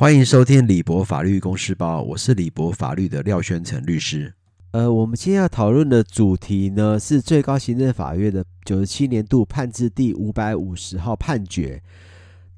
欢迎收听李博法律公司包，我是李博法律的廖宣成律师。呃，我们今天要讨论的主题呢，是最高行政法院的九十七年度判字第五百五十号判决。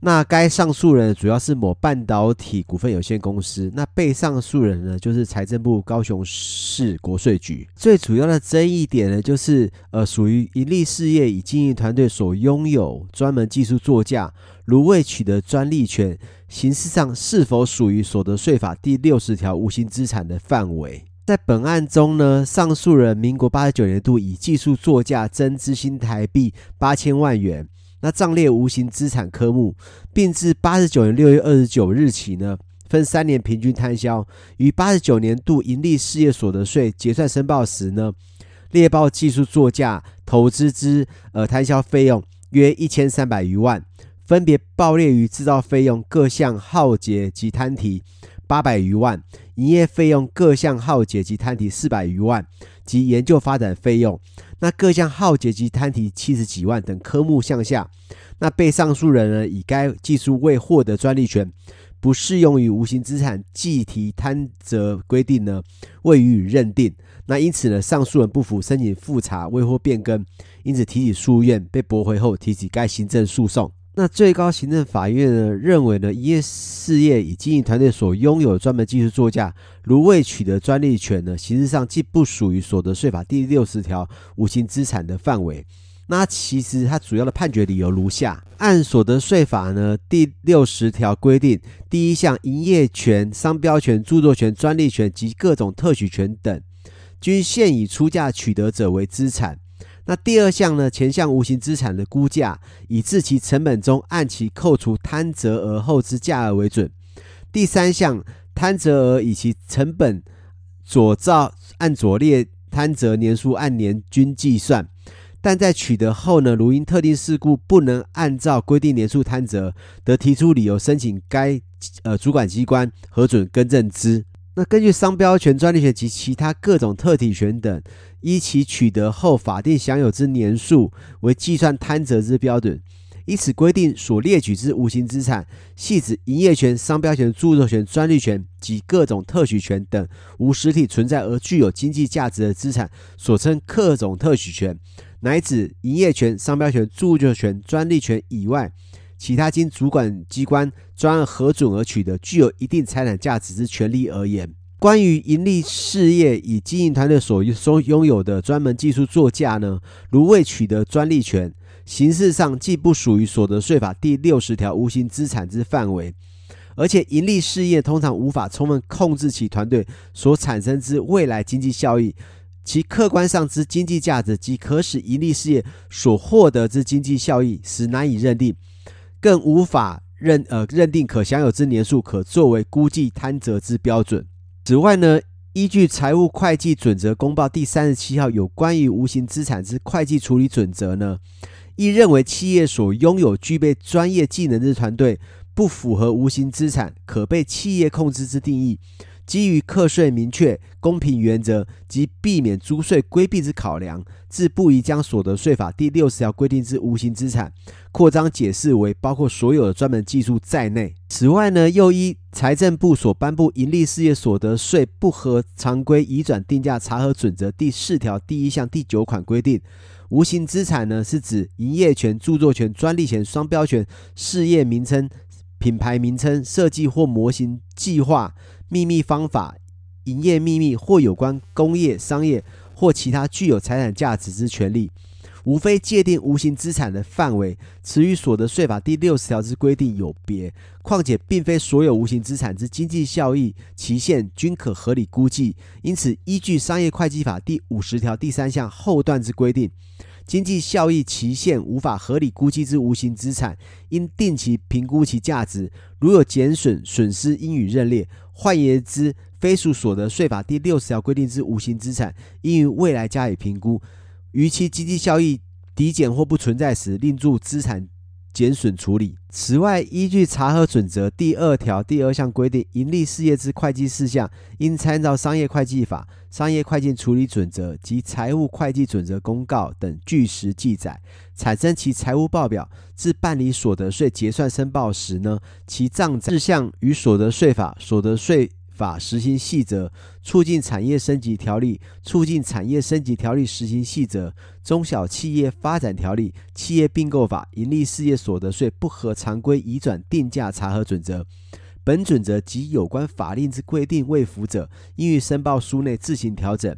那该上诉人主要是某半导体股份有限公司，那被上诉人呢，就是财政部高雄市国税局。最主要的争议点呢，就是呃，属于盈利事业以经营团队所拥有专门技术作价，如未取得专利权，形式上是否属于所得税法第六十条无形资产的范围？在本案中呢，上诉人民国八十九年度以技术作价增资新台币八千万元。那账列无形资产科目，并自八十九年六月二十九日起呢，分三年平均摊销，于八十九年度盈利事业所得税结算申报时呢，列报技术作价投资之呃摊销费用约一千三百余万，分别报列于制造费用各项耗竭及摊提八百余万，营业费用各项耗竭及摊提四百余万及研究发展费用。那各项耗竭及摊提七十几万等科目项下，那被上诉人呢以该技术未获得专利权，不适用于无形资产计提摊责规定呢，未予以认定。那因此呢，上诉人不服申请复查未获变更，因此提起诉愿被驳回后，提起该行政诉讼。那最高行政法院呢认为呢，营业事业以经营团队所拥有专门技术作价，如未取得专利权呢，形式上既不属于所得税法第六十条无形资产的范围。那其实它主要的判决理由如下：按所得税法呢第六十条规定，第一项营业权、商标权、著作权、专利权及各种特许权等，均现以出价取得者为资产。那第二项呢？前项无形资产的估价，以自其成本中按其扣除摊折额后之价额为准。第三项摊折额以其成本左照按左列摊折年数按年均计算，但在取得后呢，如因特定事故不能按照规定年数摊折，得提出理由申请该呃主管机关核准更正之。那根据商标权、专利权及其他各种特体权等，依其取得后法定享有之年数为计算摊折之标准。以此规定所列举之无形资产，系指营业权、商标权、著作权、专利权及各种特许权等无实体存在而具有经济价值的资产，所称各种特许权，乃指营业权、商标权、著作权、专利权以外。其他经主管机关专案核准而取得具有一定财产价值之权利而言，关于盈利事业以经营团队所所拥有的专门技术作价呢，如未取得专利权，形式上既不属于所得税法第六十条无形资产之范围，而且盈利事业通常无法充分控制其团队所产生之未来经济效益，其客观上之经济价值及可使盈利事业所获得之经济效益，实难以认定。更无法认呃认定可享有之年数，可作为估计摊折之标准。此外呢，依据财务会计准则公报第三十七号有关于无形资产之会计处理准则呢，亦认为企业所拥有具备专业技能之团队，不符合无形资产可被企业控制之定义。基于课税明确、公平原则及避免租税规避之考量，自不宜将所得税法第六十条规定之无形资产扩张解释为包括所有的专门技术在内。此外呢，又依财政部所颁布盈利事业所得税不合常规移转定价查核准则第四条第一项第九款规定，无形资产呢是指营业权、著作权、专利权、商标权、事业名称、品牌名称、设计或模型、计划。秘密方法、营业秘密或有关工业、商业或其他具有财产价值之权利，无非界定无形资产的范围，此与所得税法第六十条之规定有别。况且，并非所有无形资产之经济效益期限均可合理估计，因此，依据商业会计法第五十条第三项后段之规定，经济效益期限无法合理估计之无形资产，应定期评估其价值，如有减损损失，应予认列。换言之，非属所得税法第六十条规定之无形资产，应于未来加以评估，于其经济效益抵减或不存在时，另注资产减损处理。此外，依据查核准则第二条第二项规定，盈利事业之会计事项，应参照商业会计法、商业会计处理准则及财务会计准则公告等据实记载，产生其财务报表至办理所得税结算申报时呢，其账事项与所得税法、所得税。法实行细则、促进产业升级条例、促进产业升级条例实行细则、中小企业发展条例、企业并购法、盈利事业所得税不合常规移转定价查核准则，本准则及有关法令之规定未符者，应于申报书内自行调整；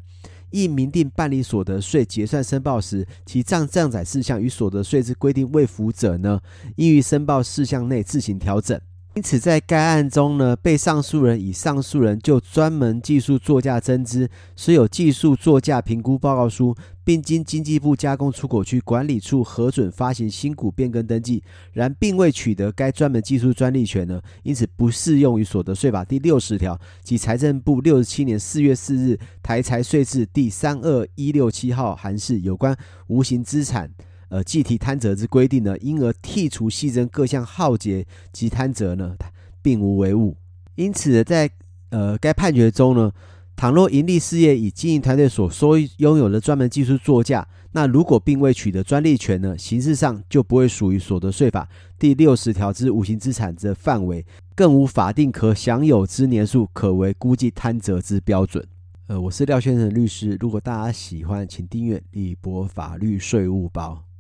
应明定办理所得税结算申报时，其账账载事项与所得税之规定未符者呢，应于申报事项内自行调整。因此，在该案中呢，被上诉人以上诉人就专门技术作价增资，持有技术作价评估报告书，并经经济部加工出口区管理处核准发行新股变更登记，然并未取得该专门技术专利权呢，因此不适用于所得税法第六十条及财政部六十七年四月四日台财税制第三二一六七号函释有关无形资产。呃，计提摊折之规定呢，因而剔除细增各项耗竭及摊折呢，并无为误。因此，在呃该判决中呢，倘若盈利事业以经营团队所收拥有的专门技术作价，那如果并未取得专利权呢，形式上就不会属于所得税法第六十条之无形资产之范围，更无法定可享有之年数可为估计摊折之标准。呃，我是廖先生律师，如果大家喜欢，请订阅李博法律税务包。